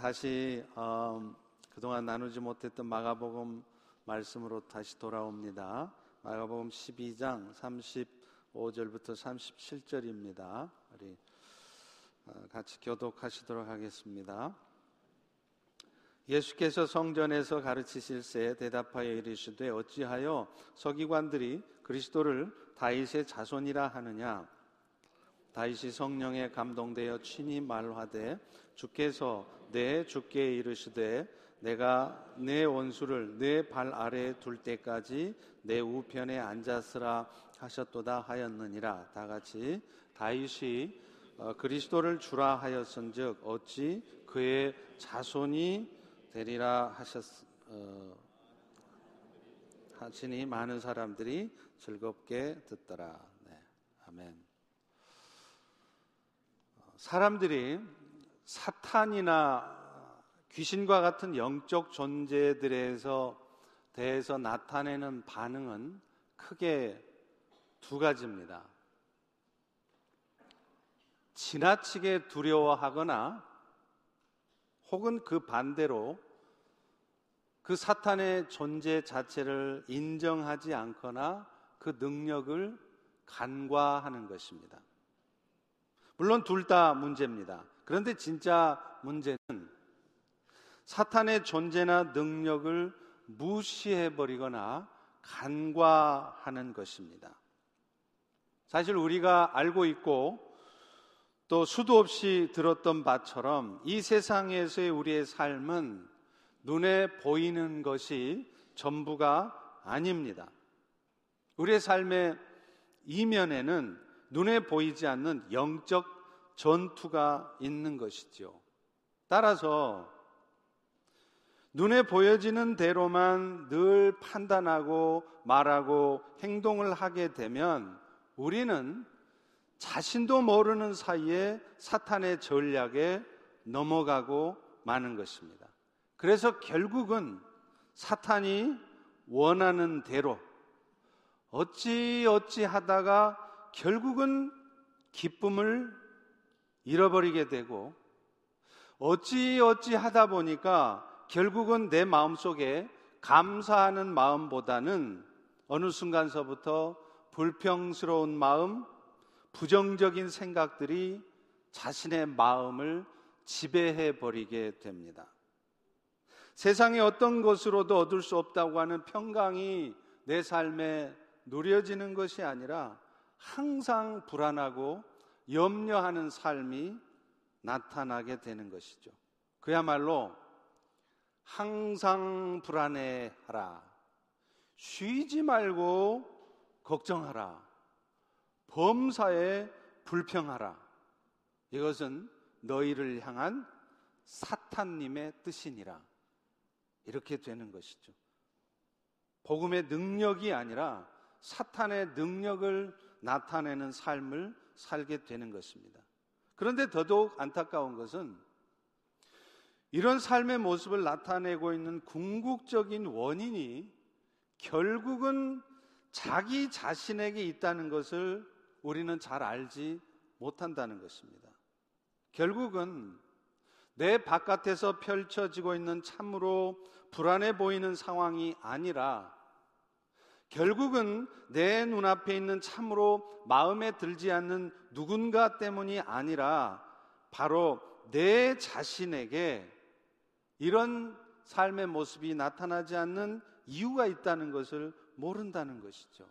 다시 어, 그동안 나누지 못했던 마가복음 말씀으로 다시 돌아옵니다. 마가복음 12장 35절부터 37절입니다. 우리 어, 같이 교독하시도록 하겠습니다. 예수께서 성전에서 가르치실 새 대답하여 이르시되 어찌하여 서기관들이 그리스도를 다윗의 자손이라 하느냐 다윗이 성령에 감동되어 친히 말하되 주께서 내 주께 이르시되 내가 내 원수를 내 발 아래에 둘 때까지 내 우편에 앉았으라 하셨도다 하였느니라 다 같이 다윗이 어, 그리스도를 주라 하였은즉 어찌 그의 자손이 되리라 하셨 어, 하시니 많은 사람들이 즐겁게 듣더라. 네. 아멘. 사람들이 사탄이나 귀신과 같은 영적 존재들에서 대해서 나타내는 반응은 크게 두 가지입니다. 지나치게 두려워하거나 혹은 그 반대로 그 사탄의 존재 자체를 인정하지 않거나 그 능력을 간과하는 것입니다. 물론 둘 다 문제입니다. 그런데 진짜 문제는 사탄의 존재나 능력을 무시해버리거나 간과하는 것입니다. 사실 우리가 알고 있고 또 수도 없이 들었던 바처럼 이 세상에서의 우리의 삶은 눈에 보이는 것이 전부가 아닙니다. 우리의 삶의 이면에는 눈에 보이지 않는 영적 전투가 있는 것이죠. 따라서 눈에 보여지는 대로만 늘 판단하고 말하고 행동을 하게 되면 우리는 자신도 모르는 사이에 사탄의 전략에 넘어가고 마는 것입니다. 그래서 결국은 사탄이 원하는 대로 어찌 어찌 하다가 결국은 기쁨을 잃어버리게 되고 어찌 어찌 하다 보니까 결국은 내 마음 속에 감사하는 마음보다는 어느 순간서부터 불평스러운 마음, 부정적인 생각들이 자신의 마음을 지배해 버리게 됩니다. 세상의 어떤 것으로도 얻을 수 없다고 하는 평강이 내 삶에 누려지는 것이 아니라 항상 불안하고 염려하는 삶이 나타나게 되는 것이죠. 그야말로 항상 불안해하라. 쉬지 말고 걱정하라. 범사에 불평하라. 이것은 너희를 향한 사탄님의 뜻이니라. 이렇게 되는 것이죠. 복음의 능력이 아니라 사탄의 능력을 나타내는 삶을 살게 되는 것입니다. 그런데 더더욱 안타까운 것은 이런 삶의 모습을 나타내고 있는 궁극적인 원인이 결국은 자기 자신에게 있다는 것을 우리는 잘 알지 못한다는 것입니다. 결국은 내 바깥에서 펼쳐지고 있는 참으로 불안해 보이는 상황이 아니라 결국은 내 눈앞에 있는 참으로 마음에 들지 않는 누군가 때문이 아니라 바로 내 자신에게 이런 삶의 모습이 나타나지 않는 이유가 있다는 것을 모른다는 것이죠.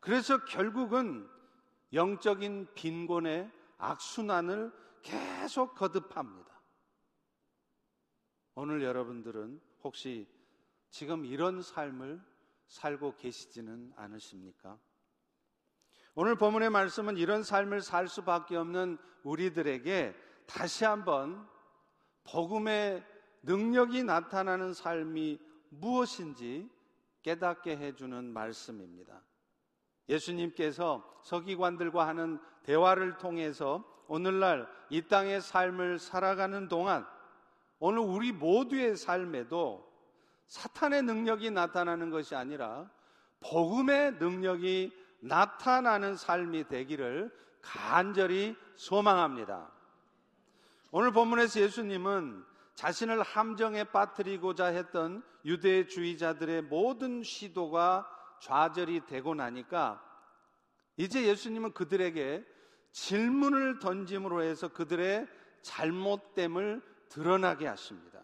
그래서 결국은 영적인 빈곤의 악순환을 계속 거듭합니다. 오늘 여러분들은 혹시 지금 이런 삶을 살고 계시지는 않으십니까? 오늘 본문의 말씀은 이런 삶을 살 수밖에 없는 우리들에게 다시 한번 복음의 능력이 나타나는 삶이 무엇인지 깨닫게 해주는 말씀입니다. 예수님께서 서기관들과 하는 대화를 통해서 오늘날 이 땅의 삶을 살아가는 동안 오늘 우리 모두의 삶에도 사탄의 능력이 나타나는 것이 아니라 복음의 능력이 나타나는 삶이 되기를 간절히 소망합니다. 오늘 본문에서 예수님은 자신을 함정에 빠뜨리고자 했던 유대주의자들의 모든 시도가 좌절이 되고 나니까 이제 예수님은 그들에게 질문을 던짐으로 해서 그들의 잘못됨을 드러나게 하십니다.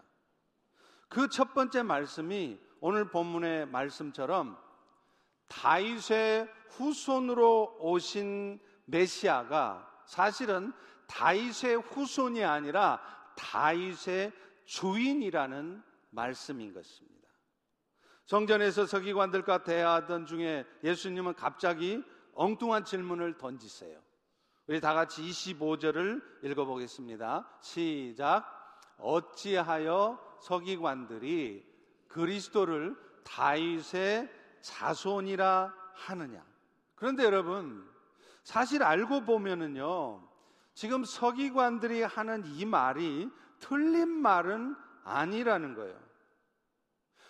그 첫 번째 말씀이 오늘 본문의 말씀처럼 다윗의 후손으로 오신 메시아가 사실은 다윗의 후손이 아니라 다윗의 주인이라는 말씀인 것입니다. 성전에서 서기관들과 대화하던 중에 예수님은 갑자기 엉뚱한 질문을 던지세요. 우리 다 같이 25절을 읽어보겠습니다. 시작. 어찌하여 서기관들이 그리스도를 다윗의 자손이라 하느냐. 그런데 여러분, 사실 알고 보면은요, 지금 서기관들이 하는 이 말이 틀린 말은 아니라는 거예요.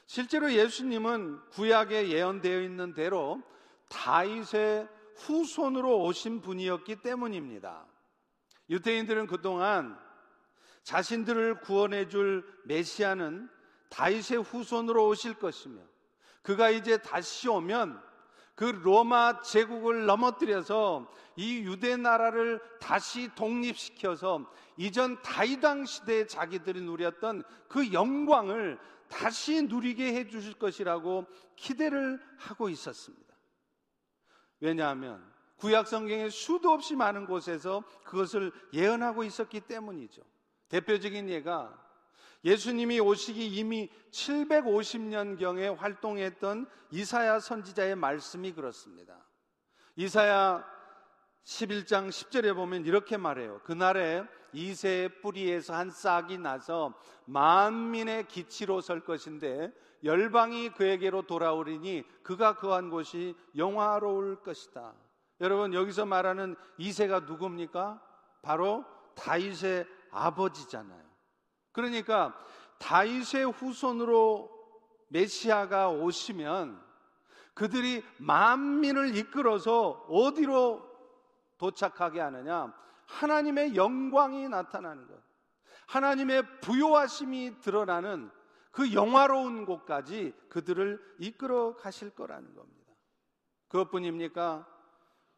실제로 예수님은 구약에 예언되어 있는 대로 다윗의 후손으로 오신 분이었기 때문입니다. 유대인들은 그동안 자신들을 구원해 줄 메시아는 다윗의 후손으로 오실 것이며 그가 이제 다시 오면 그 로마 제국을 넘어뜨려서 이 유대 나라를 다시 독립시켜서 이전 다이당 시대에 자기들이 누렸던 그 영광을 다시 누리게 해 주실 것이라고 기대를 하고 있었습니다. 왜냐하면 구약 성경에 수도 없이 많은 곳에서 그것을 예언하고 있었기 때문이죠. 대표적인 예가 예수님이 오시기 이미 750년경에 활동했던 이사야 선지자의 말씀이 그렇습니다. 이사야 11장 10절에 보면 이렇게 말해요. 그날에 이새의 뿌리에서 한 싹이 나서 만민의 기치로 설 것인데 열방이 그에게로 돌아오리니 그가 거한 곳이 영화로울 것이다. 여러분 여기서 말하는 이새가 누굽니까? 바로 다윗의 아버지잖아요. 그러니까 다윗의 후손으로 메시아가 오시면 그들이 만민을 이끌어서 어디로 도착하게 하느냐? 하나님의 영광이 나타나는 것. 하나님의 부요하심이 드러나는 그 영화로운 곳까지 그들을 이끌어 가실 거라는 겁니다. 그것뿐입니까?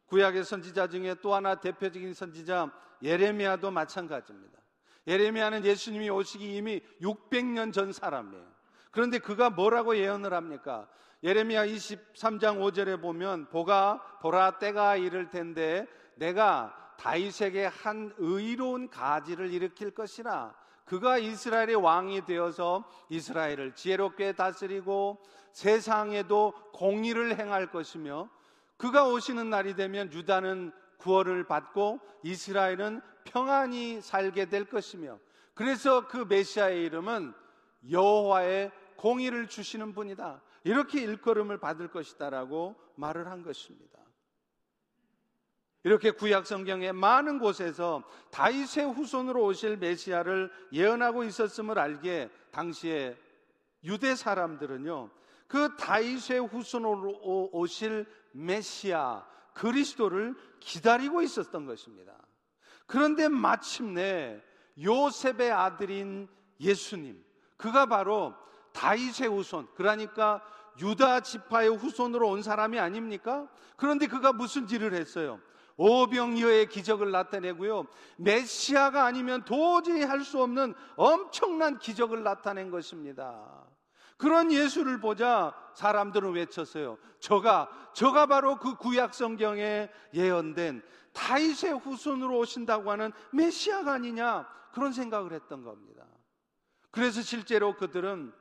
구약의 선지자 중에 또 하나 대표적인 선지자 예레미야도 마찬가지입니다. 예레미야는 예수님이 오시기 이미 600년 전 사람이에요. 그런데 그가 뭐라고 예언을 합니까? 예레미야 23장 5절에 보면 보가 보라 때가 이를 텐데 내가 다윗에게 한 의로운 가지를 일으킬 것이라 그가 이스라엘의 왕이 되어서 이스라엘을 지혜롭게 다스리고 세상에도 공의를 행할 것이며 그가 오시는 날이 되면 유다는 구원을 받고 이스라엘은 평안히 살게 될 것이며 그래서 그 메시아의 이름은 여호와의 공의를 주시는 분이다. 이렇게 일컬음을 받을 것이다라고 말을 한 것입니다. 이렇게 구약 성경의 많은 곳에서 다윗의 후손으로 오실 메시아를 예언하고 있었음을 알게 당시에 유대 사람들은요. 그 다윗의 후손으로 오실 메시아 그리스도를 기다리고 있었던 것입니다. 그런데 마침내 요셉의 아들인 예수님, 그가 바로 다윗의 후손, 그러니까 유다 지파의 후손으로 온 사람이 아닙니까? 그런데 그가 무슨 일을 했어요? 오병이어의 기적을 나타내고요. 메시아가 아니면 도저히 할 수 없는 엄청난 기적을 나타낸 것입니다. 그런 예수를 보자 사람들은 외쳤어요. 저가 저가 바로 그 구약 성경에 예언된 다윗의 후손으로 오신다고 하는 메시아가 아니냐 그런 생각을 했던 겁니다. 그래서 실제로 그들은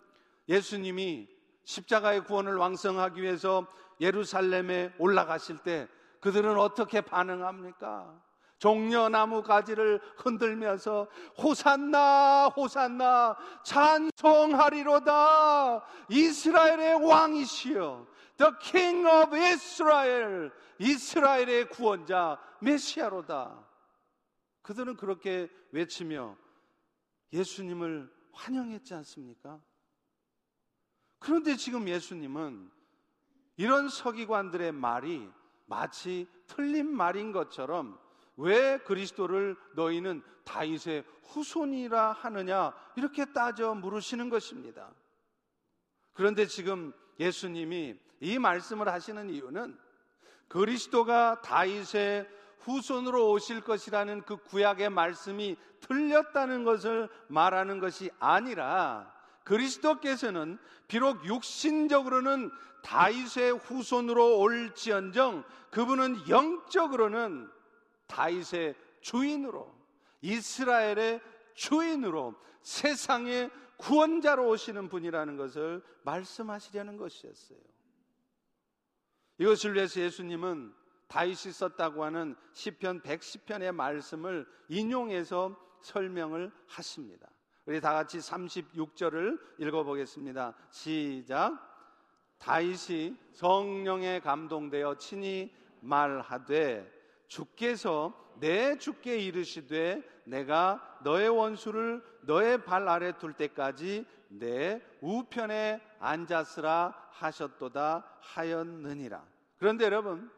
예수님이 십자가의 구원을 왕성하기 위해서 예루살렘에 올라가실 때 그들은 어떻게 반응합니까? 종려나무 가지를 흔들면서 호산나 호산나 찬송하리로다 이스라엘의 왕이시여 The King of Israel 이스라엘의 구원자 메시아로다 그들은 그렇게 외치며 예수님을 환영했지 않습니까? 그런데 지금 예수님은 이런 서기관들의 말이 마치 틀린 말인 것처럼 왜 그리스도를 너희는 다윗의 후손이라 하느냐 이렇게 따져 물으시는 것입니다. 그런데 지금 예수님이 이 말씀을 하시는 이유는 그리스도가 다윗의 후손으로 오실 것이라는 그 구약의 말씀이 틀렸다는 것을 말하는 것이 아니라 그리스도께서는 비록 육신적으로는 다윗의 후손으로 올지언정 그분은 영적으로는 다윗의 주인으로 이스라엘의 주인으로 세상의 구원자로 오시는 분이라는 것을 말씀하시려는 것이었어요. 이것을 위해서 예수님은 다윗이 썼다고 하는 시편 110편의 말씀을 인용해서 설명을 하십니다. 우리 다 같이 36절을 읽어 보겠습니다. 시작. 다윗이 성령에 감동되어 친히 말하되 주께서 내 주께 이르시되 내가 너의 원수를 너의 발 아래 둘 때까지 내 우편에 앉았으라 하셨도다 하였느니라. 그런데 여러분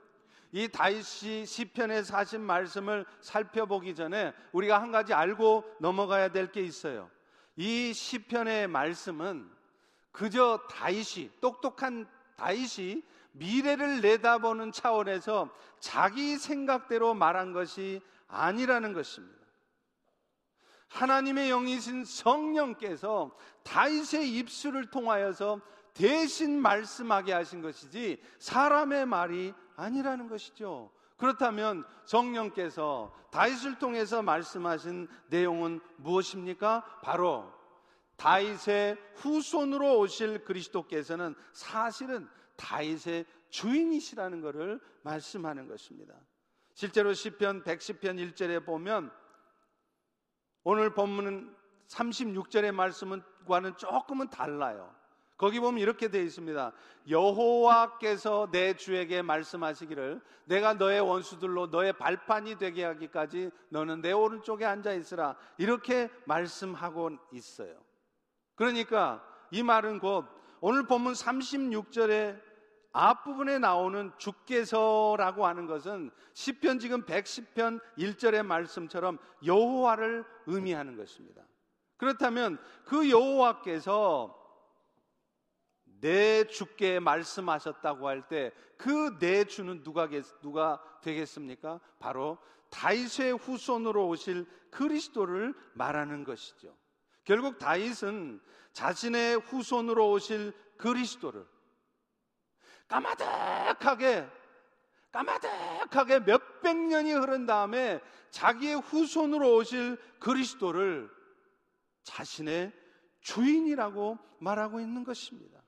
이 다윗이 시편에서 하신 말씀을 살펴보기 전에 우리가 한 가지 알고 넘어가야 될 게 있어요. 이 시편의 말씀은 그저 다윗이 똑똑한 다윗이 미래를 내다보는 차원에서 자기 생각대로 말한 것이 아니라는 것입니다. 하나님의 영이신 성령께서 다윗의 입술을 통하여서 대신 말씀하게 하신 것이지 사람의 말이 아니라는 것이죠. 그렇다면 성령께서 다윗을 통해서 말씀하신 내용은 무엇입니까? 바로 다윗의 후손으로 오실 그리스도께서는 사실은 다윗의 주인이시라는 것을 말씀하는 것입니다. 실제로 시편 110편 1절에 보면 오늘 본문은 36절의 말씀과는 조금은 달라요. 거기 보면 이렇게 되어 있습니다. 여호와께서 내 주에게 말씀하시기를 내가 너의 원수들로 너의 발판이 되게 하기까지 너는 내 오른쪽에 앉아 있으라. 이렇게 말씀하고 있어요. 그러니까 이 말은 곧 오늘 본문 36절에 앞부분에 나오는 주께서라고 하는 것은 시편 지금 110편 1절의 말씀처럼 여호와를 의미하는 것입니다. 그렇다면 그 여호와께서 내 주께 말씀하셨다고 할 때 그 내 주는 누가 누가 되겠습니까? 바로 다윗의 후손으로 오실 그리스도를 말하는 것이죠. 결국 다윗은 자신의 후손으로 오실 그리스도를 까마득하게 까마득하게 몇백 년이 흐른 다음에 자기의 후손으로 오실 그리스도를 자신의 주인이라고 말하고 있는 것입니다.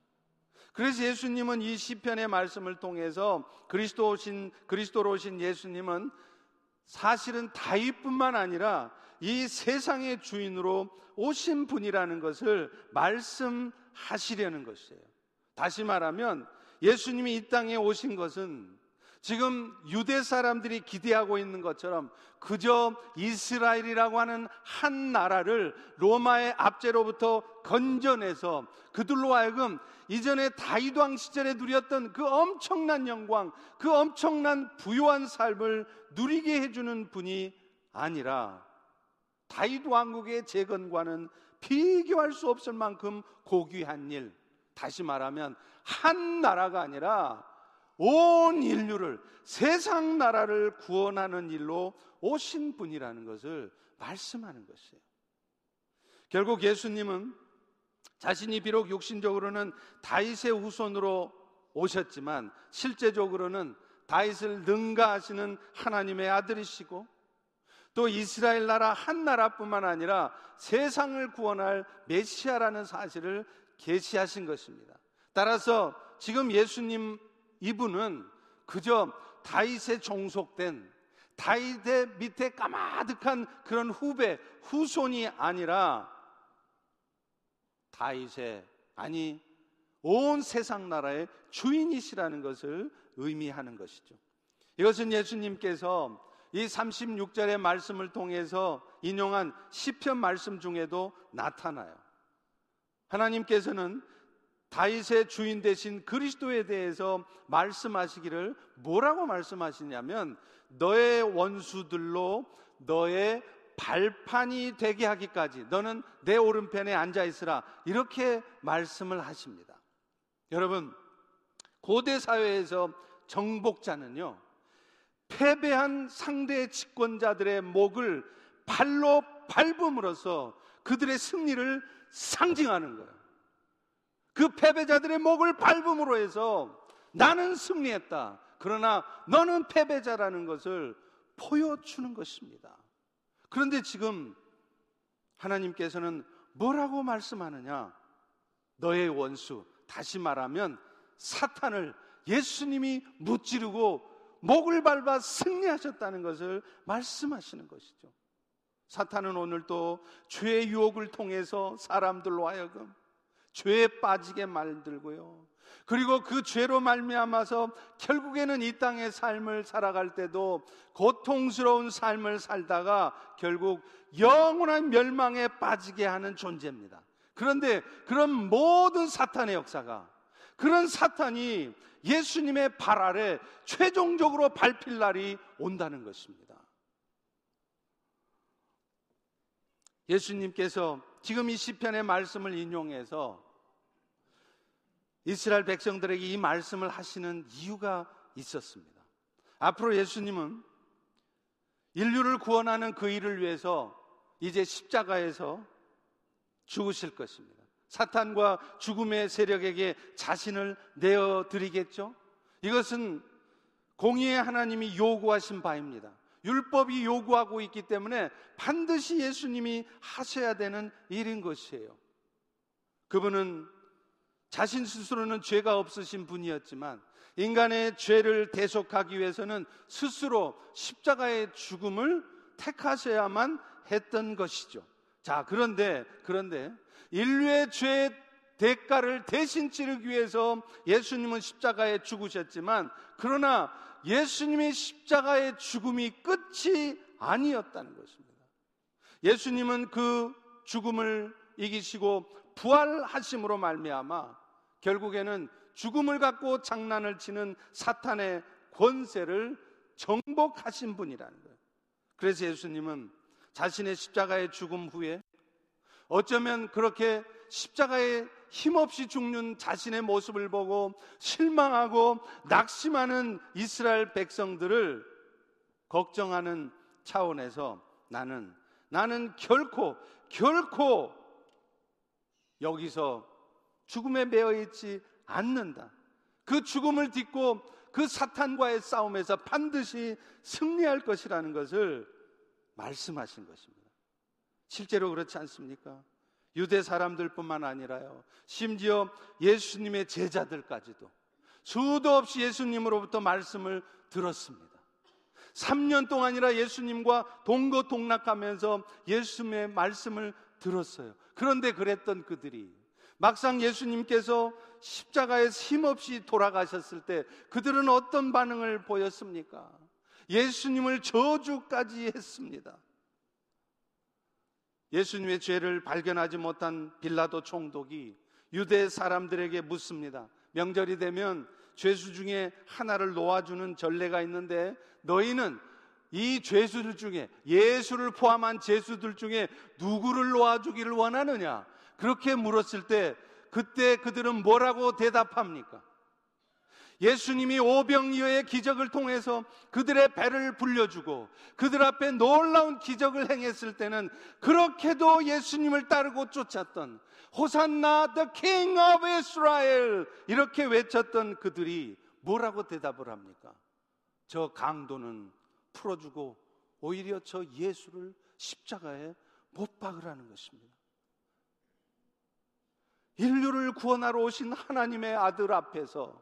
그래서 예수님은 이 시편의 말씀을 통해서 그리스도 오신 그리스도로 오신 예수님은 사실은 다윗뿐만 아니라 이 세상의 주인으로 오신 분이라는 것을 말씀하시려는 것이에요. 다시 말하면 예수님이 이 땅에 오신 것은 지금 유대 사람들이 기대하고 있는 것처럼 그저 이스라엘이라고 하는 한 나라를 로마의 압제로부터 건져내서 그들로 하여금 이전에 다윗 왕 시절에 누렸던 그 엄청난 영광, 그 엄청난 부유한 삶을 누리게 해주는 분이 아니라 다윗 왕국의 재건과는 비교할 수 없을 만큼 고귀한 일. 다시 말하면 한 나라가 아니라 온 인류를 세상 나라를 구원하는 일로 오신 분이라는 것을 말씀하는 것이에요. 결국 예수님은 자신이 비록 육신적으로는 다윗의 후손으로 오셨지만 실제적으로는 다윗을 능가하시는 하나님의 아들이시고 또 이스라엘 나라 한 나라뿐만 아니라 세상을 구원할 메시아라는 사실을 계시하신 것입니다. 따라서 지금 예수님 이분은 그저 다윗에 종속된 다윗의 밑에 까마득한 그런 후배, 후손이 아니라 다윗의 아니 온 세상 나라의 주인이시라는 것을 의미하는 것이죠. 이것은 예수님께서 이 36절의 말씀을 통해서 인용한 시편 말씀 중에도 나타나요. 하나님께서는 다윗의 주인 되신 그리스도에 대해서 말씀하시기를 뭐라고 말씀하시냐면 너의 원수들로 너의 발판이 되게 하기까지 너는 내 오른편에 앉아 있으라 이렇게 말씀을 하십니다. 여러분 고대 사회에서 정복자는요 패배한 상대 집권자들의 목을 발로 밟음으로써 그들의 승리를 상징하는 거예요. 그 패배자들의 목을 밟음으로 해서 나는 승리했다. 그러나 너는 패배자라는 것을 보여주는 것입니다. 그런데 지금 하나님께서는 뭐라고 말씀하느냐? 너의 원수, 다시 말하면 사탄을 예수님이 무찌르고 목을 밟아 승리하셨다는 것을 말씀하시는 것이죠. 사탄은 오늘 또 죄의 유혹을 통해서 사람들로 하여금 죄에 빠지게 만들고요. 그리고 그 죄로 말미암아서 결국에는 이 땅의 삶을 살아갈 때도 고통스러운 삶을 살다가 결국 영원한 멸망에 빠지게 하는 존재입니다. 그런데 그런 모든 사탄의 역사가 그런 사탄이 예수님의 발 아래 최종적으로 밟힐 날이 온다는 것입니다. 예수님께서 지금 이 시편의 말씀을 인용해서 이스라엘 백성들에게 이 말씀을 하시는 이유가 있었습니다. 앞으로 예수님은 인류를 구원하는 그 일을 위해서 이제 십자가에서 죽으실 것입니다. 사탄과 죽음의 세력에게 자신을 내어 드리겠죠? 이것은 공의의 하나님이 요구하신 바입니다. 율법이 요구하고 있기 때문에 반드시 예수님이 하셔야 되는 일인 것이에요. 그분은 자신 스스로는 죄가 없으신 분이었지만 인간의 죄를 대속하기 위해서는 스스로 십자가의 죽음을 택하셔야만 했던 것이죠. 자, 그런데, 그런데 인류의 죄의 대가를 대신 치르기 위해서 예수님은 십자가에 죽으셨지만 그러나 예수님의 십자가의 죽음이 끝이 아니었다는 것입니다. 예수님은 그 죽음을 이기시고 부활하심으로 말미암아 결국에는 죽음을 갖고 장난을 치는 사탄의 권세를 정복하신 분이라는 거예요. 그래서 예수님은 자신의 십자가의 죽음 후에 어쩌면 그렇게 십자가에 힘없이 죽는 자신의 모습을 보고 실망하고 낙심하는 이스라엘 백성들을 걱정하는 차원에서 나는 나는 결코 결코 여기서 죽음에 매여 있지 않는다. 그 죽음을 딛고 그 사탄과의 싸움에서 반드시 승리할 것이라는 것을 말씀하신 것입니다. 실제로 그렇지 않습니까? 유대 사람들뿐만 아니라요. 심지어 예수님의 제자들까지도 수도 없이 예수님으로부터 말씀을 들었습니다. 3년 동안이라 예수님과 동거동락하면서 예수님의 말씀을 들었어요. 그런데 그랬던 그들이 막상 예수님께서 십자가에 힘없이 돌아가셨을 때 그들은 어떤 반응을 보였습니까? 예수님을 저주까지 했습니다. 예수님의 죄를 발견하지 못한 빌라도 총독이 유대 사람들에게 묻습니다. 명절이 되면 죄수 중에 하나를 놓아주는 전례가 있는데 너희는 이 죄수들 중에 예수를 포함한 죄수들 중에 누구를 놓아주기를 원하느냐? 그렇게 물었을 때 그때 그들은 뭐라고 대답합니까? 예수님이 오병이어의 기적을 통해서 그들의 배를 불려주고 그들 앞에 놀라운 기적을 행했을 때는 그렇게도 예수님을 따르고 쫓았던 호산나 the king of Israel 이렇게 외쳤던 그들이 뭐라고 대답을 합니까? 저 강도는 풀어주고 오히려 저 예수를 십자가에 못 박으라는 것입니다. 인류를 구원하러 오신 하나님의 아들 앞에서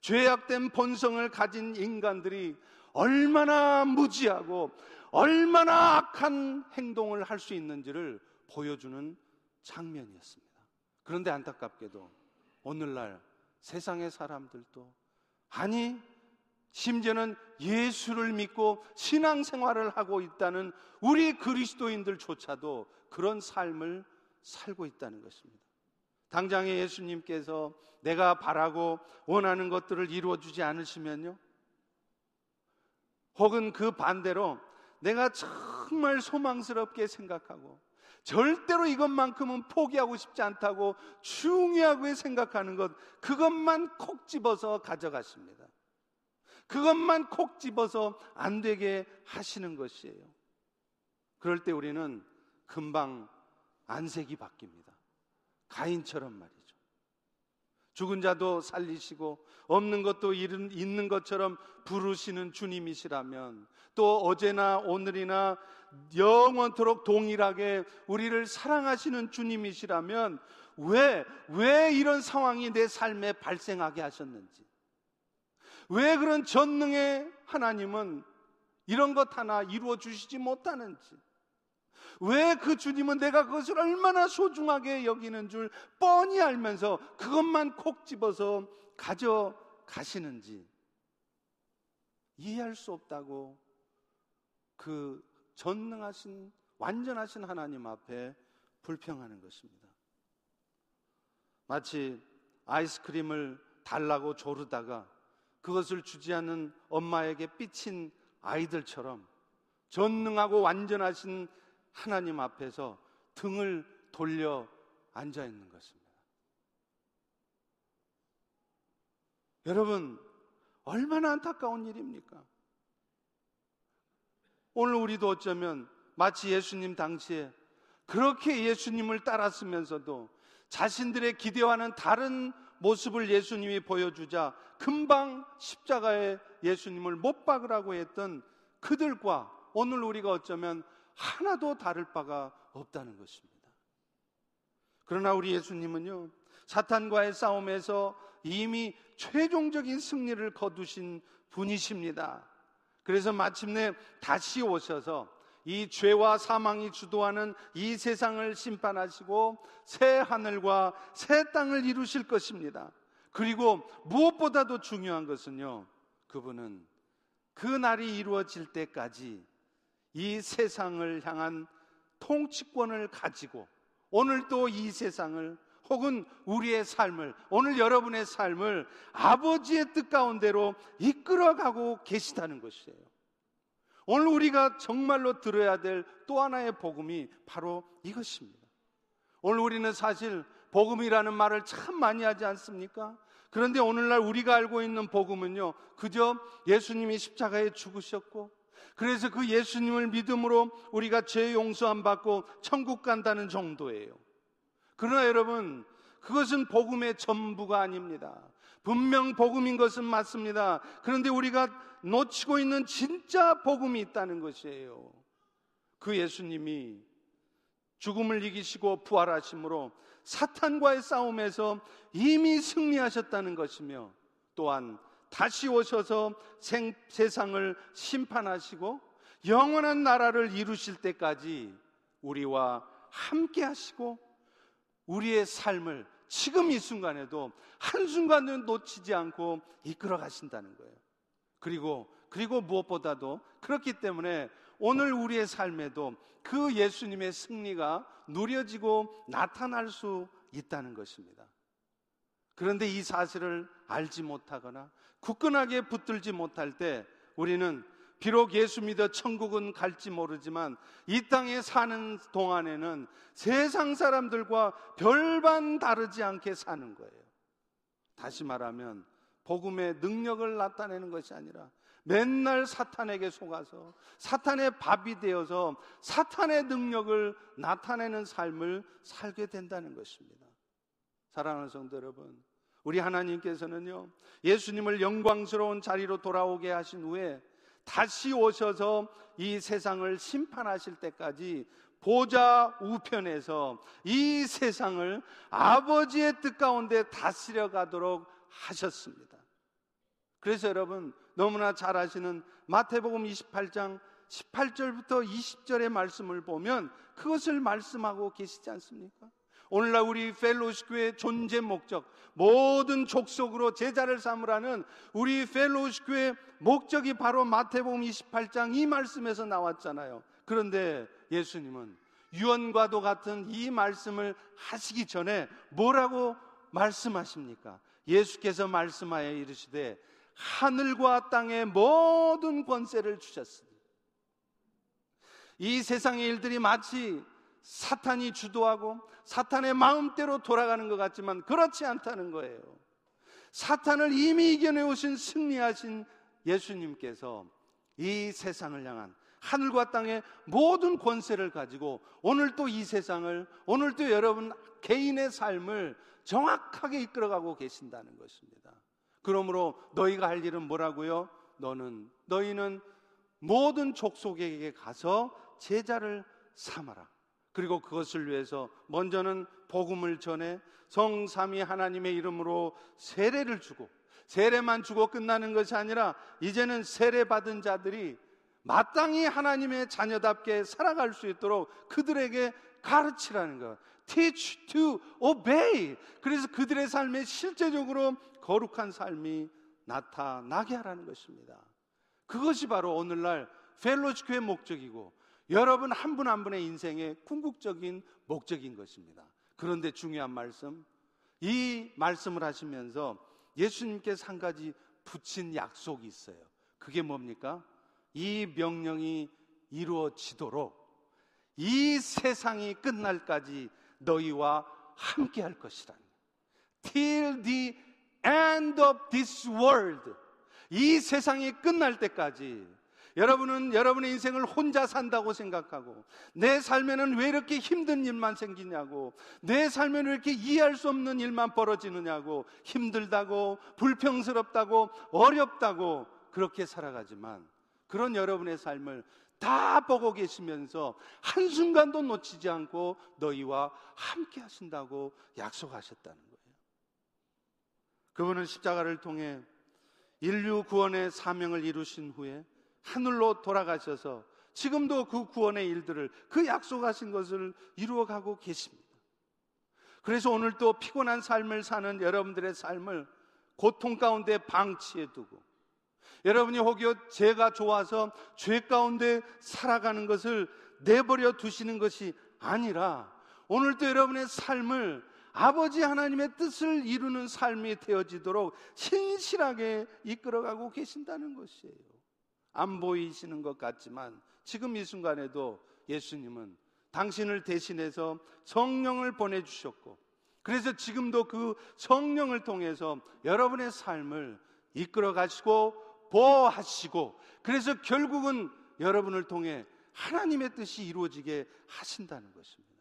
죄악된 본성을 가진 인간들이 얼마나 무지하고 얼마나 악한 행동을 할 수 있는지를 보여주는 장면이었습니다. 그런데 안타깝게도 오늘날 세상의 사람들도 아니 심지어는 예수를 믿고 신앙생활을 하고 있다는 우리 그리스도인들조차도 그런 삶을 살고 있다는 것입니다. 당장에 예수님께서 내가 바라고 원하는 것들을 이루어 주지 않으시면요. 혹은 그 반대로 내가 정말 소망스럽게 생각하고 절대로 이것만큼은 포기하고 싶지 않다고 중요하게 생각하는 것, 그것만 콕 집어서 가져가십니다. 그것만 콕 집어서 안 되게 하시는 것이에요. 그럴 때 우리는 금방 안색이 바뀝니다. 가인처럼 말이죠. 죽은 자도 살리시고 없는 것도 있는 것처럼 부르시는 주님이시라면 또 어제나 오늘이나 영원토록 동일하게 우리를 사랑하시는 주님이시라면 왜, 왜 이런 상황이 내 삶에 발생하게 하셨는지 왜 그런 전능의 하나님은 이런 것 하나 이루어 주시지 못하는지 왜 그 주님은 내가 그것을 얼마나 소중하게 여기는 줄 뻔히 알면서 그것만 콕 집어서 가져가시는지 이해할 수 없다고 그 전능하신 완전하신 하나님 앞에 불평하는 것입니다. 마치 아이스크림을 달라고 조르다가 그것을 주지 않는 엄마에게 삐친 아이들처럼 전능하고 완전하신 하나님 앞에서 등을 돌려 앉아 있는 것입니다. 여러분, 얼마나 안타까운 일입니까? 오늘 우리도 어쩌면 마치 예수님 당시에 그렇게 예수님을 따랐으면서도 자신들의 기대와는 다른 모습을 예수님이 보여주자 금방 십자가에 예수님을 못 박으라고 했던 그들과 오늘 우리가 어쩌면 하나도 다를 바가 없다는 것입니다. 그러나 우리 예수님은요, 사탄과의 싸움에서 이미 최종적인 승리를 거두신 분이십니다. 그래서 마침내 다시 오셔서 이 죄와 사망이 주도하는 이 세상을 심판하시고 새 하늘과 새 땅을 이루실 것입니다. 그리고 무엇보다도 중요한 것은요, 그분은 그 날이 이루어질 때까지 이 세상을 향한 통치권을 가지고 오늘도 이 세상을 혹은 우리의 삶을, 오늘 여러분의 삶을 아버지의 뜻 가운데로 이끌어가고 계시다는 것이에요. 오늘 우리가 정말로 들어야 될 또 하나의 복음이 바로 이것입니다. 오늘 우리는 사실 복음이라는 말을 참 많이 하지 않습니까? 그런데 오늘날 우리가 알고 있는 복음은요, 그저 예수님이 십자가에 죽으셨고, 그래서 그 예수님을 믿음으로 우리가 죄 용서함 받고 천국 간다는 정도예요. 그러나 여러분, 그것은 복음의 전부가 아닙니다. 분명 복음인 것은 맞습니다. 그런데 우리가 놓치고 있는 진짜 복음이 있다는 것이에요. 그 예수님이 죽음을 이기시고 부활하심으로 사탄과의 싸움에서 이미 승리하셨다는 것이며 또한 다시 오셔서 생, 세상을 심판하시고 영원한 나라를 이루실 때까지 우리와 함께 하시고 우리의 삶을 지금 이 순간에도 한순간도 놓치지 않고 이끌어 가신다는 거예요. 그리고, 그리고 무엇보다도 그렇기 때문에 오늘 우리의 삶에도 그 예수님의 승리가 누려지고 나타날 수 있다는 것입니다. 그런데 이 사실을 알지 못하거나 굳건하게 붙들지 못할 때 우리는 비록 예수 믿어 천국은 갈지 모르지만 이 땅에 사는 동안에는 세상 사람들과 별반 다르지 않게 사는 거예요. 다시 말하면 복음의 능력을 나타내는 것이 아니라 맨날 사탄에게 속아서 사탄의 밥이 되어서 사탄의 능력을 나타내는 삶을 살게 된다는 것입니다. 사랑하는 성도 여러분, 우리 하나님께서는요, 예수님을 영광스러운 자리로 돌아오게 하신 후에 다시 오셔서 이 세상을 심판하실 때까지 보좌 우편에서 이 세상을 아버지의 뜻 가운데 다스려 가도록 하셨습니다. 그래서 여러분 너무나 잘 아시는 마태복음 28장 18절부터 20절의 말씀을 보면 그것을 말씀하고 계시지 않습니까? 오늘날 우리 펠로시 교회 존재 목적, 모든 족속으로 제자를 삼으라는 우리 펠로시 교회 목적이 바로 마태복음 28장 이 말씀에서 나왔잖아요. 그런데 예수님은 유언과도 같은 이 말씀을 하시기 전에 뭐라고 말씀하십니까? 예수께서 말씀하여 이르시되 하늘과 땅의 모든 권세를 주셨으니 이 세상의 일들이 마치 사탄이 주도하고 사탄의 마음대로 돌아가는 것 같지만 그렇지 않다는 거예요. 사탄을 이미 이겨내 오신 승리하신 예수님께서 이 세상을 향한 하늘과 땅의 모든 권세를 가지고 오늘 또 이 세상을 오늘 또 여러분 개인의 삶을 정확하게 이끌어가고 계신다는 것입니다. 그러므로 너희가 할 일은 뭐라고요? 너는 너희는 모든 족속에게 가서 제자를 삼아라. 그리고 그것을 위해서 먼저는 복음을 전해 성삼위 하나님의 이름으로 세례를 주고 세례만 주고 끝나는 것이 아니라 이제는 세례 받은 자들이 마땅히 하나님의 자녀답게 살아갈 수 있도록 그들에게 가르치라는 것. Teach to obey. 그래서 그들의 삶에 실제적으로 거룩한 삶이 나타나게 하라는 것입니다. 그것이 바로 오늘날 펠로시 교의 목적이고 여러분 한분한 분의 인생의 궁극적인 목적인 것입니다. 그런데 중요한 말씀, 이 말씀을 하시면서 예수님께서 한 가지 붙인 약속이 있어요. 그게 뭡니까? 이 명령이 이루어지도록 이 세상이 끝날까지 너희와 함께 할 것이라. Till the end of this world. 이 세상이 끝날 때까지 여러분은 여러분의 인생을 혼자 산다고 생각하고 내 삶에는 왜 이렇게 힘든 일만 생기냐고 내 삶에는 왜 이렇게 이해할 수 없는 일만 벌어지느냐고 힘들다고 불평스럽다고 어렵다고 그렇게 살아가지만 그런 여러분의 삶을 다 보고 계시면서 한순간도 놓치지 않고 너희와 함께 하신다고 약속하셨다는 거예요. 그분은 십자가를 통해 인류 구원의 사명을 이루신 후에 하늘로 돌아가셔서 지금도 그 구원의 일들을 그 약속하신 것을 이루어가고 계십니다. 그래서 오늘 또 피곤한 삶을 사는 여러분들의 삶을 고통 가운데 방치해 두고 여러분이 혹여 죄가 좋아서 죄 가운데 살아가는 것을 내버려 두시는 것이 아니라 오늘도 여러분의 삶을 아버지 하나님의 뜻을 이루는 삶이 되어지도록 신실하게 이끌어가고 계신다는 것이에요. 안 보이시는 것 같지만 지금 이 순간에도 예수님은 당신을 대신해서 성령을 보내주셨고 그래서 지금도 그 성령을 통해서 여러분의 삶을 이끌어 가시고 보호하시고 그래서 결국은 여러분을 통해 하나님의 뜻이 이루어지게 하신다는 것입니다.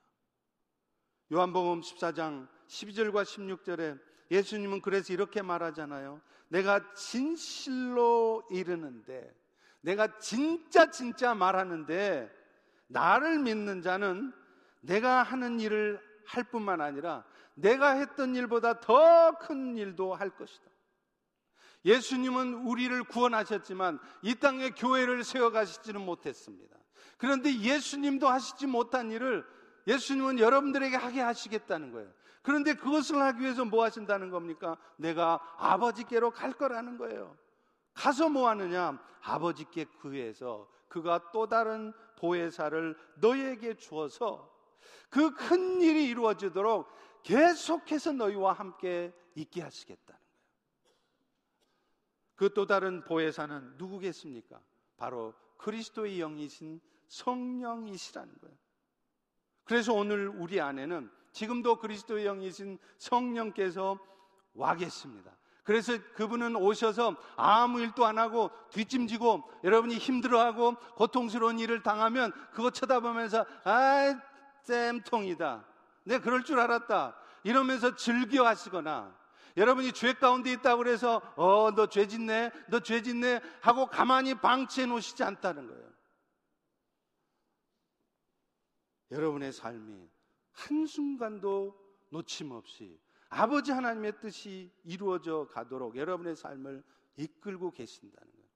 요한복음 14장 12절과 16절에 예수님은 그래서 이렇게 말하잖아요. 내가 진실로 이르는데 내가 진짜 진짜 말하는데 나를 믿는 자는 내가 하는 일을 할 뿐만 아니라 내가 했던 일보다 더 큰 일도 할 것이다. 예수님은 우리를 구원하셨지만 이 땅에 교회를 세워가시지는 못했습니다. 그런데 예수님도 하시지 못한 일을 예수님은 여러분들에게 하게 하시겠다는 거예요. 그런데 그것을 하기 위해서 뭐 하신다는 겁니까? 내가 아버지께로 갈 거라는 거예요. 가서 뭐 하느냐? 아버지께 구해서 그가 또 다른 보혜사를 너에게 주어서 그 큰 일이 이루어지도록 계속해서 너희와 함께 있게 하시겠다는 거예요. 그 또 다른 보혜사는 누구겠습니까? 바로 그리스도의 영이신 성령이시라는 거예요. 그래서 오늘 우리 안에는 지금도 그리스도의 영이신 성령께서 와 계십니다. 그래서 그분은 오셔서 아무 일도 안 하고 뒷짐지고 여러분이 힘들어하고 고통스러운 일을 당하면 그거 쳐다보면서 아 쌤통이다. 내가 그럴 줄 알았다. 이러면서 즐겨 하시거나 여러분이 죄 가운데 있다고 그래서 어 너 죄 짓네 너 죄 짓네 하고 가만히 방치해 놓으시지 않다는 거예요. 여러분의 삶이 한순간도 놓침없이 아버지 하나님의 뜻이 이루어져 가도록 여러분의 삶을 이끌고 계신다는 거예요.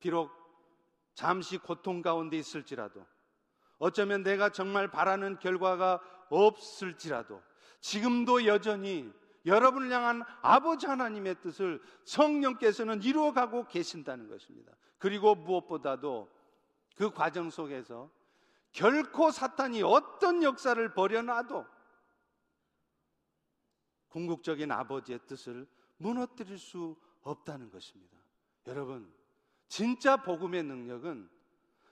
비록 잠시 고통 가운데 있을지라도 어쩌면 내가 정말 바라는 결과가 없을지라도 지금도 여전히 여러분을 향한 아버지 하나님의 뜻을 성령께서는 이루어가고 계신다는 것입니다. 그리고 무엇보다도 그 과정 속에서 결코 사탄이 어떤 역사를 벌여놔도 궁극적인 아버지의 뜻을 무너뜨릴 수 없다는 것입니다. 여러분, 진짜 복음의 능력은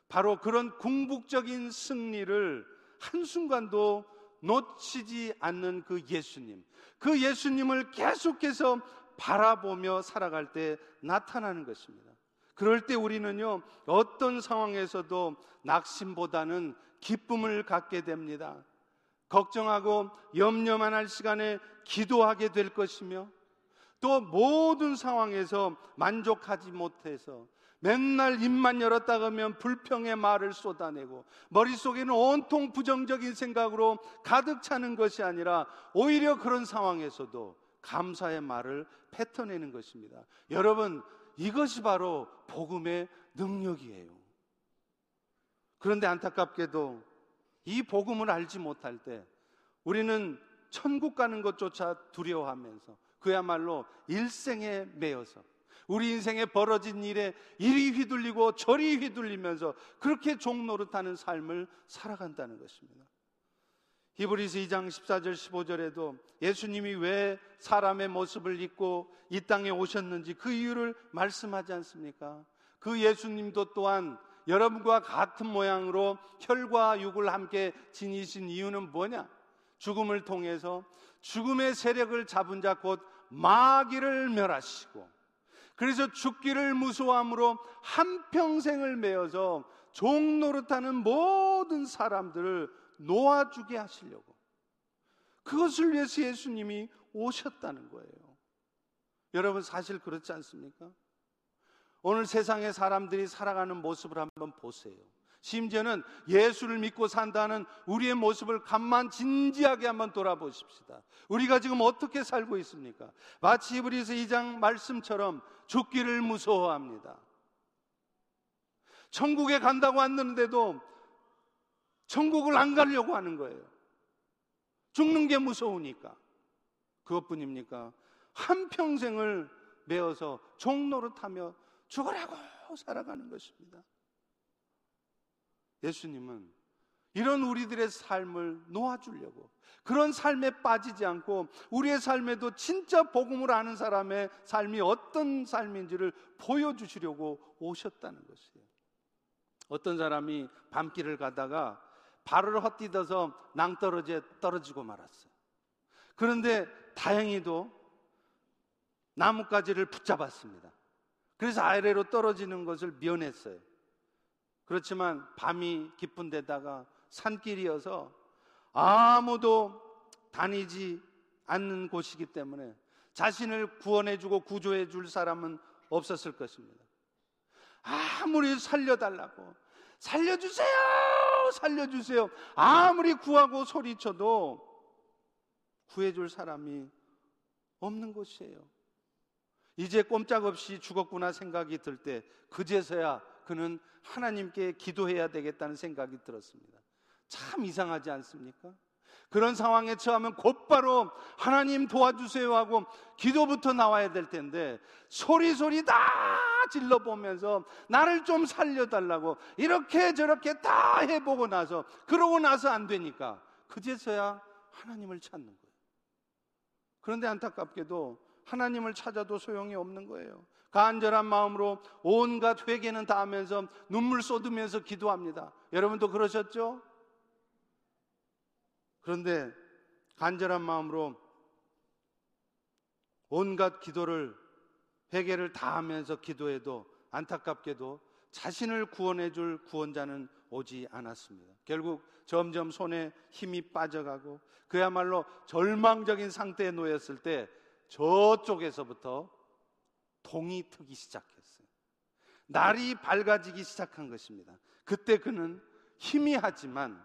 바로 그런 궁극적인 승리를 한순간도 놓치지 않는 그 예수님, 그 예수님을 계속해서 바라보며 살아갈 때 나타나는 것입니다. 그럴 때 우리는요, 어떤 상황에서도 낙심보다는 기쁨을 갖게 됩니다. 걱정하고 염려만 할 시간에 기도하게 될 것이며 또 모든 상황에서 만족하지 못해서 맨날 입만 열었다 그러면 불평의 말을 쏟아내고 머릿속에는 온통 부정적인 생각으로 가득 차는 것이 아니라 오히려 그런 상황에서도 감사의 말을 뱉어내는 것입니다. 여러분, 이것이 바로 복음의 능력이에요. 그런데 안타깝게도 이 복음을 알지 못할 때 우리는 천국 가는 것조차 두려워하면서 그야말로 일생에 매여서 우리 인생에 벌어진 일에 이리 휘둘리고 저리 휘둘리면서 그렇게 종노릇하는 삶을 살아간다는 것입니다. 히브리스 2장 14절 15절에도 예수님이 왜 사람의 모습을 입고 이 땅에 오셨는지 그 이유를 말씀하지 않습니까? 그 예수님도 또한 여러분과 같은 모양으로 혈과 육을 함께 지니신 이유는 뭐냐? 죽음을 통해서 죽음의 세력을 잡은 자 곧 마귀를 멸하시고 그래서 죽기를 무서워함으로 한평생을 매어서 종 노릇하는 모든 사람들을 놓아주게 하시려고 그것을 위해서 예수님이 오셨다는 거예요. 여러분 사실 그렇지 않습니까? 오늘 세상의 사람들이 살아가는 모습을 한번 보세요. 심지어는 예수를 믿고 산다는 우리의 모습을 간만 진지하게 한번 돌아보십시다. 우리가 지금 어떻게 살고 있습니까? 마치 이브리서 2장 말씀처럼 죽기를 무서워합니다. 천국에 간다고 왔는데도 천국을 안 가려고 하는 거예요. 죽는 게 무서우니까. 그것뿐입니까? 한평생을 메어서 종로를 타며 죽으라고 살아가는 것입니다. 예수님은 이런 우리들의 삶을 놓아주려고 그런 삶에 빠지지 않고 우리의 삶에도 진짜 복음을 아는 사람의 삶이 어떤 삶인지를 보여주시려고 오셨다는 것이에요. 어떤 사람이 밤길을 가다가 발을 헛디뎌서 낭떠러지에 떨어지고 말았어요. 그런데 다행히도 나뭇가지를 붙잡았습니다. 그래서 아래로 떨어지는 것을 면했어요. 그렇지만 밤이 깊은 데다가 산길이어서 아무도 다니지 않는 곳이기 때문에 자신을 구원해주고 구조해줄 사람은 없었을 것입니다. 아무리 살려달라고 살려주세요, 살려주세요. 아무리 구하고 소리쳐도 구해줄 사람이 없는 곳이에요. 이제 꼼짝없이 죽었구나 생각이 들 때 그제서야 그는 하나님께 기도해야 되겠다는 생각이 들었습니다. 참 이상하지 않습니까? 그런 상황에 처하면 곧바로 하나님 도와주세요 하고 기도부터 나와야 될 텐데 소리소리 다 질러 보면서 나를 좀 살려달라고 이렇게 저렇게 다 해보고 나서 그러고 나서 안 되니까 그제서야 하나님을 찾는 거예요. 그런데 안타깝게도 하나님을 찾아도 소용이 없는 거예요. 간절한 마음으로 온갖 회개는 다 하면서 눈물 쏟으면서 기도합니다. 여러분도 그러셨죠? 그런데 간절한 마음으로 온갖 기도를 회개를 다 하면서 기도해도 안타깝게도 자신을 구원해 줄 구원자는 오지 않았습니다. 결국 점점 손에 힘이 빠져가고 그야말로 절망적인 상태에 놓였을 때 저쪽에서부터 동이 트기 시작했어요. 날이 밝아지기 시작한 것입니다. 그때 그는 희미하지만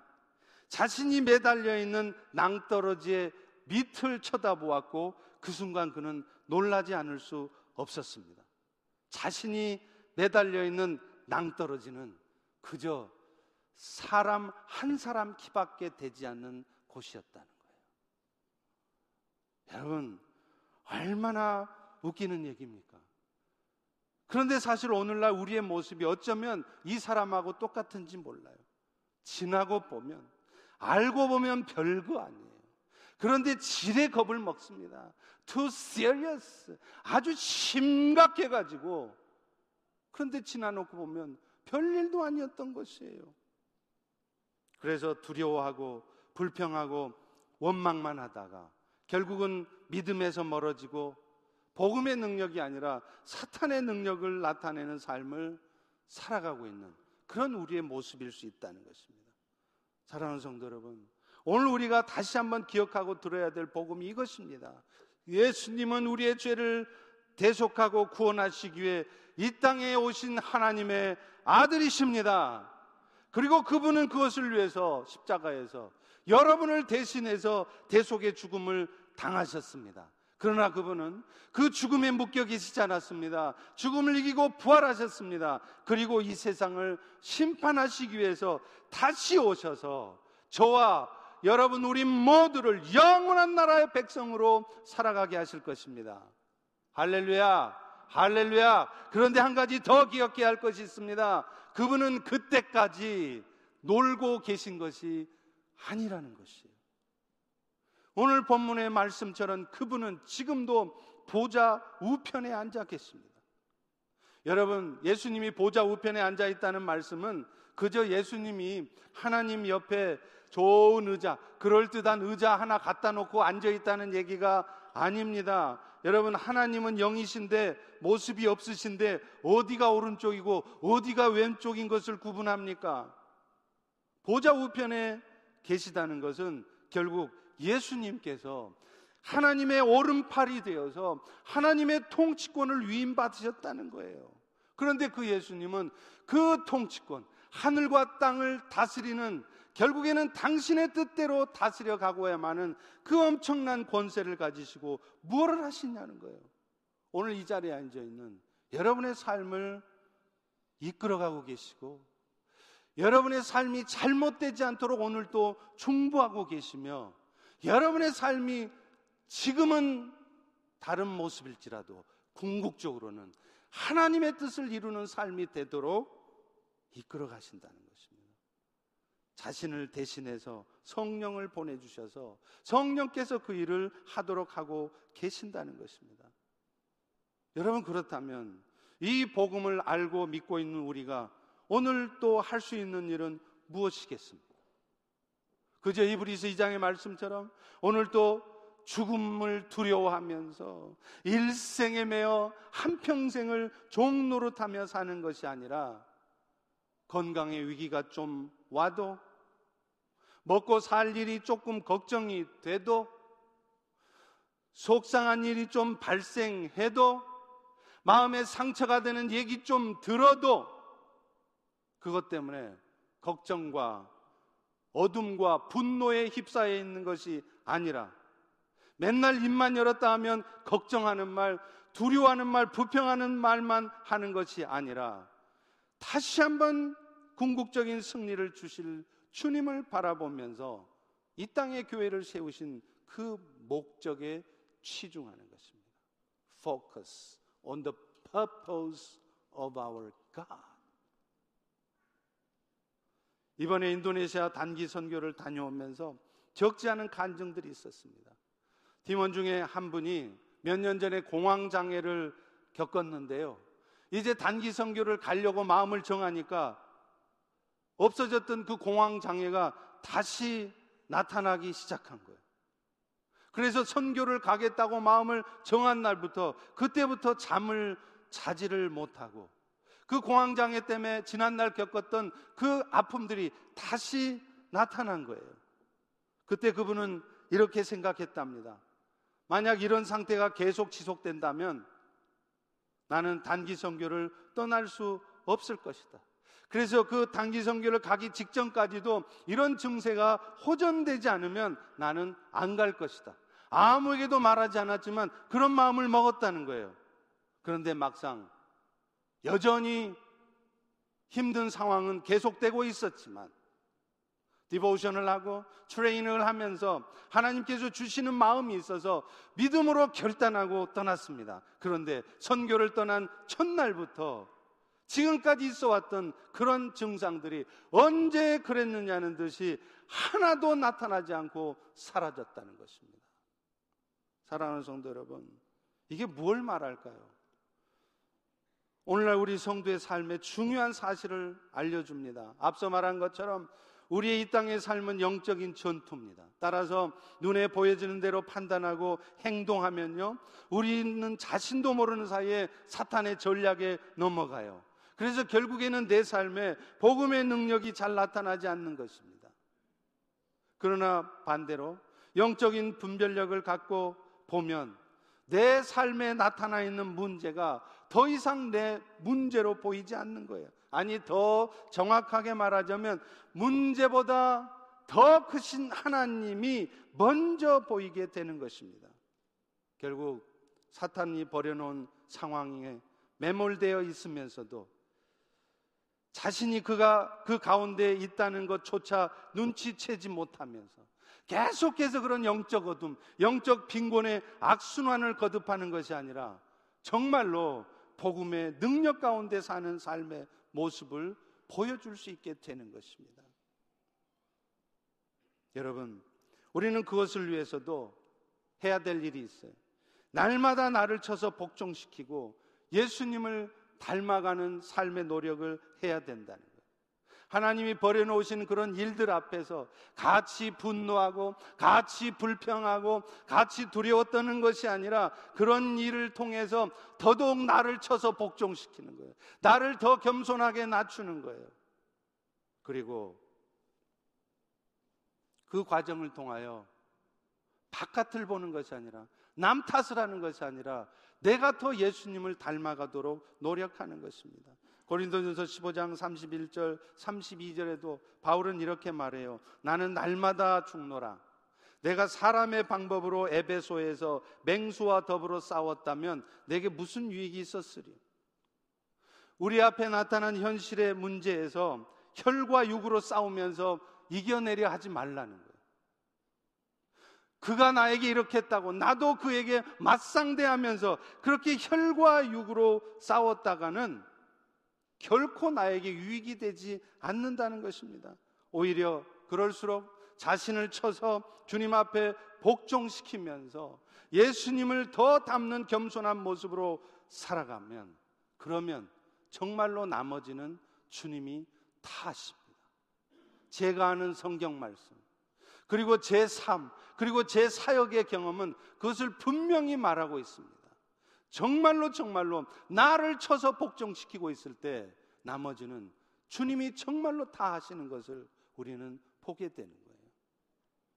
자신이 매달려 있는 낭떠러지의 밑을 쳐다보았고 그 순간 그는 놀라지 않을 수 없었습니다. 자신이 매달려 있는 낭떠러지는 그저 사람 한 사람 키밖에 되지 않는 곳이었다는 거예요. 여러분, 얼마나 웃기는 얘기입니까? 그런데 사실 오늘날 우리의 모습이 어쩌면 이 사람하고 똑같은지 몰라요. 지나고 보면 알고 보면 별거 아니에요. 그런데 지레 겁을 먹습니다. too serious. 아주 심각해 가지고 그런데 지나놓고 보면 별일도 아니었던 것이에요. 그래서 두려워하고 불평하고 원망만 하다가 결국은 믿음에서 멀어지고 복음의 능력이 아니라 사탄의 능력을 나타내는 삶을 살아가고 있는 그런 우리의 모습일 수 있다는 것입니다. 사랑하는 성도 여러분, 오늘 우리가 다시 한번 기억하고 들어야 될 복음이 이것입니다. 예수님은 우리의 죄를 대속하고 구원하시기 위해 이 땅에 오신 하나님의 아들이십니다. 그리고 그분은 그것을 위해서 십자가에서 여러분을 대신해서 대속의 죽음을 당하셨습니다. 그러나 그분은 그 죽음에 묶여 계시지 않았습니다. 죽음을 이기고 부활하셨습니다. 그리고 이 세상을 심판하시기 위해서 다시 오셔서 저와 여러분 우리 모두를 영원한 나라의 백성으로 살아가게 하실 것입니다. 할렐루야, 할렐루야. 그런데 한 가지 더 기억해야 할 것이 있습니다. 그분은 그때까지 놀고 계신 것이 아니라는 것이에요. 오늘 본문의 말씀처럼 그분은 지금도 보좌 우편에 앉아 계십니다. 여러분, 예수님이 보좌 우편에 앉아 있다는 말씀은 그저 예수님이 하나님 옆에 좋은 의자, 그럴듯한 의자 하나 갖다 놓고 앉아 있다는 얘기가 아닙니다. 여러분, 하나님은 영이신데 모습이 없으신데 어디가 오른쪽이고 어디가 왼쪽인 것을 구분합니까? 보좌 우편에 계시다는 것은 결국 예수님께서 하나님의 오른팔이 되어서 하나님의 통치권을 위임받으셨다는 거예요. 그런데 그 예수님은 그 통치권, 하늘과 땅을 다스리는 결국에는 당신의 뜻대로 다스려 가고야만은 그 엄청난 권세를 가지시고 무엇을 하시냐는 거예요. 오늘 이 자리에 앉아 있는 여러분의 삶을 이끌어가고 계시고 여러분의 삶이 잘못되지 않도록 오늘 또 충부하고 계시며 여러분의 삶이 지금은 다른 모습일지라도 궁극적으로는 하나님의 뜻을 이루는 삶이 되도록 이끌어 가신다는 것입니다. 자신을 대신해서 성령을 보내주셔서 성령께서 그 일을 하도록 하고 계신다는 것입니다. 여러분, 그렇다면 이 복음을 알고 믿고 있는 우리가 오늘 또 할 수 있는 일은 무엇이겠습니까? 그저 이브리스 2장의 말씀처럼 오늘도 죽음을 두려워하면서 일생에 매어 한평생을 종노릇하며 사는 것이 아니라 건강의 위기가 좀 와도 먹고 살 일이 조금 걱정이 돼도 속상한 일이 좀 발생해도 마음에 상처가 되는 얘기 좀 들어도 그것 때문에 걱정과 어둠과 분노에 휩싸여 있는 것이 아니라 맨날 입만 열었다 하면 걱정하는 말, 두려워하는 말, 부평하는 말만 하는 것이 아니라 다시 한번 궁극적인 승리를 주실 주님을 바라보면서 이 땅에 교회를 세우신 그 목적에 치중하는 것입니다. Focus on the purpose of our God. 이번에 인도네시아 단기 선교를 다녀오면서 적지 않은 간증들이 있었습니다. 팀원 중에 한 분이 몇 년 전에 공황 장애를 겪었는데요. 이제 단기 선교를 가려고 마음을 정하니까 없어졌던 그 공황 장애가 다시 나타나기 시작한 거예요. 그래서 선교를 가겠다고 마음을 정한 날부터 그때부터 잠을 자지를 못하고 그 공황장애 때문에 지난날 겪었던 그 아픔들이 다시 나타난 거예요. 그때 그분은 이렇게 생각했답니다. 만약 이런 상태가 계속 지속된다면 나는 단기 선교를 떠날 수 없을 것이다. 그래서 그 단기 선교를 가기 직전까지도 이런 증세가 호전되지 않으면 나는 안 갈 것이다. 아무에게도 말하지 않았지만 그런 마음을 먹었다는 거예요. 그런데 막상 여전히 힘든 상황은 계속되고 있었지만 디보션을 하고 트레이닝을 하면서 하나님께서 주시는 마음이 있어서 믿음으로 결단하고 떠났습니다. 그런데 선교를 떠난 첫날부터 지금까지 있어 왔던 그런 증상들이 언제 그랬느냐는 듯이 하나도 나타나지 않고 사라졌다는 것입니다. 사랑하는 성도 여러분, 이게 뭘 말할까요? 오늘날 우리 성도의 삶에 중요한 사실을 알려줍니다. 앞서 말한 것처럼 우리의 이 땅의 삶은 영적인 전투입니다. 따라서 눈에 보여지는 대로 판단하고 행동하면요, 우리는 자신도 모르는 사이에 사탄의 전략에 넘어가요. 그래서 결국에는 내 삶에 복음의 능력이 잘 나타나지 않는 것입니다. 그러나 반대로 영적인 분별력을 갖고 보면 내 삶에 나타나 있는 문제가 더 이상 내 문제로 보이지 않는 거예요. 아니, 더 정확하게 말하자면 문제보다 더 크신 하나님이 먼저 보이게 되는 것입니다. 결국 사탄이 버려놓은 상황에 매몰되어 있으면서도 자신이 그가 그 가운데 있다는 것조차 눈치채지 못하면서 계속해서 그런 영적 어둠, 영적 빈곤의 악순환을 거듭하는 것이 아니라 정말로 복음의 능력 가운데 사는 삶의 모습을 보여줄 수 있게 되는 것입니다. 여러분, 우리는 그것을 위해서도 해야 될 일이 있어요. 날마다 나를 쳐서 복종시키고 예수님을 닮아가는 삶의 노력을 해야 된다는. 하나님이 버려놓으신 그런 일들 앞에서 같이 분노하고 같이 불평하고 같이 두려워 떠는 것이 아니라 그런 일을 통해서 더더욱 나를 쳐서 복종시키는 거예요. 나를 더 겸손하게 낮추는 거예요. 그리고 그 과정을 통하여 바깥을 보는 것이 아니라 남 탓을 하는 것이 아니라 내가 더 예수님을 닮아가도록 노력하는 것입니다. 고린도전서 15장 31절 32절에도 바울은 이렇게 말해요. 나는 날마다 죽노라. 내가 사람의 방법으로 에베소에서 맹수와 더불어 싸웠다면 내게 무슨 유익이 있었으리? 우리 앞에 나타난 현실의 문제에서 혈과 육으로 싸우면서 이겨내려 하지 말라는 거예요. 그가 나에게 이렇게 했다고 나도 그에게 맞상대하면서 그렇게 혈과 육으로 싸웠다가는 결코 나에게 유익이 되지 않는다는 것입니다. 오히려 그럴수록 자신을 쳐서 주님 앞에 복종시키면서 예수님을 더 닮는 겸손한 모습으로 살아가면 그러면 정말로 나머지는 주님이 다 하십니다. 제가 아는 성경 말씀 그리고 제 삶, 그리고 제 사역의 경험은 그것을 분명히 말하고 있습니다. 정말로 정말로 나를 쳐서 복종시키고 있을 때 나머지는 주님이 정말로 다 하시는 것을 우리는 보게 되는 거예요.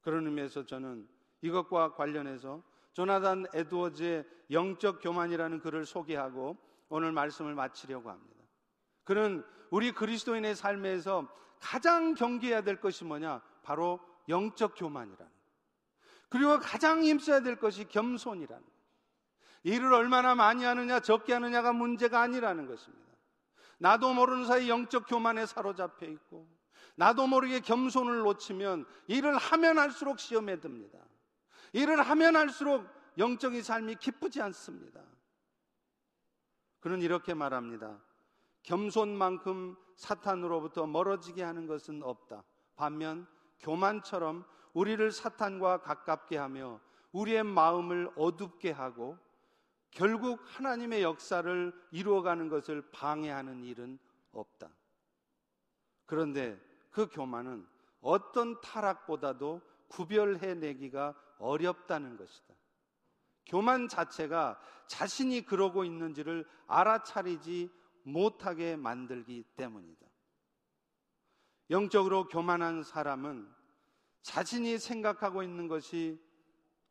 그런 의미에서 저는 이것과 관련해서 조나단 에드워즈의 영적 교만이라는 글을 소개하고 오늘 말씀을 마치려고 합니다. 그는 우리 그리스도인의 삶에서 가장 경계해야 될 것이 뭐냐? 바로 영적 교만이라는. 그리고 가장 힘써야 될 것이 겸손이라는. 일을 얼마나 많이 하느냐, 적게 하느냐가 문제가 아니라는 것입니다. 나도 모르는 사이 영적 교만에 사로잡혀 있고, 나도 모르게 겸손을 놓치면 일을 하면 할수록 시험에 듭니다. 일을 하면 할수록 영적인 삶이 기쁘지 않습니다. 그는 이렇게 말합니다. 겸손만큼 사탄으로부터 멀어지게 하는 것은 없다. 반면 교만처럼 우리를 사탄과 가깝게 하며 우리의 마음을 어둡게 하고 결국 하나님의 역사를 이루어가는 것을 방해하는 일은 없다. 그런데 그 교만은 어떤 타락보다도 구별해내기가 어렵다는 것이다. 교만 자체가 자신이 그러고 있는지를 알아차리지 못하게 만들기 때문이다. 영적으로 교만한 사람은 자신이 생각하고 있는 것이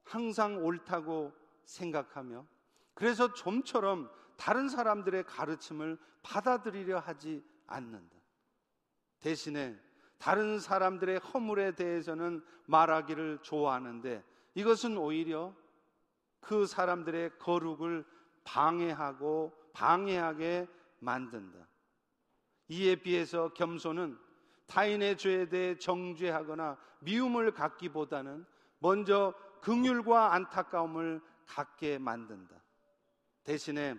항상 옳다고 생각하며 그래서 좀처럼 다른 사람들의 가르침을 받아들이려 하지 않는다. 대신에 다른 사람들의 허물에 대해서는 말하기를 좋아하는데 이것은 오히려 그 사람들의 거룩을 방해하고 방해하게 만든다. 이에 비해서 겸손은 타인의 죄에 대해 정죄하거나 미움을 갖기보다는 먼저 긍휼과 안타까움을 갖게 만든다. 대신에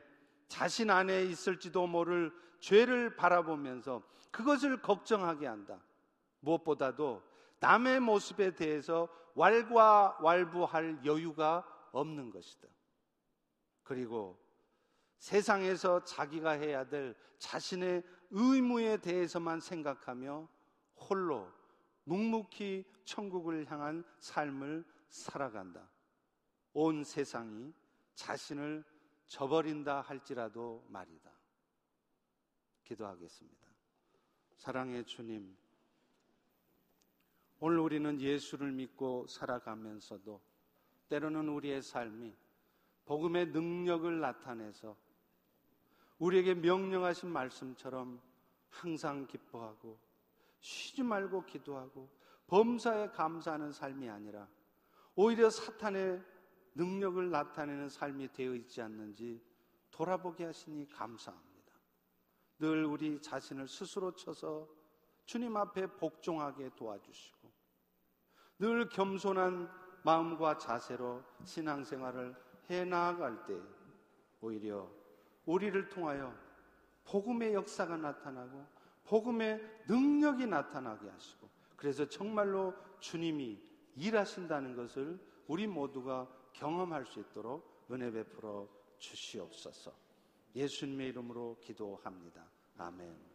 자신 안에 있을지도 모를 죄를 바라보면서 그것을 걱정하게 한다. 무엇보다도 남의 모습에 대해서 왈과 왈부할 여유가 없는 것이다. 그리고 세상에서 자기가 해야 될 자신의 의무에 대해서만 생각하며 홀로 묵묵히 천국을 향한 삶을 살아간다. 온 세상이 자신을 저버린다 할지라도 말이다. 기도하겠습니다. 사랑의 주님, 오늘 우리는 예수를 믿고 살아가면서도 때로는 우리의 삶이 복음의 능력을 나타내서 우리에게 명령하신 말씀처럼 항상 기뻐하고 쉬지 말고 기도하고 범사에 감사하는 삶이 아니라 오히려 사탄의 능력을 나타내는 삶이 되어 있지 않는지 돌아보게 하시니 감사합니다. 늘 우리 자신을 스스로 쳐서 주님 앞에 복종하게 도와주시고 늘 겸손한 마음과 자세로 신앙생활을 해 나아갈 때 오히려 우리를 통하여 복음의 역사가 나타나고 복음의 능력이 나타나게 하시고 그래서 정말로 주님이 일하신다는 것을 우리 모두가 경험할 수 있도록 은혜 베풀어 주시옵소서. 예수님의 이름으로 기도합니다. 아멘.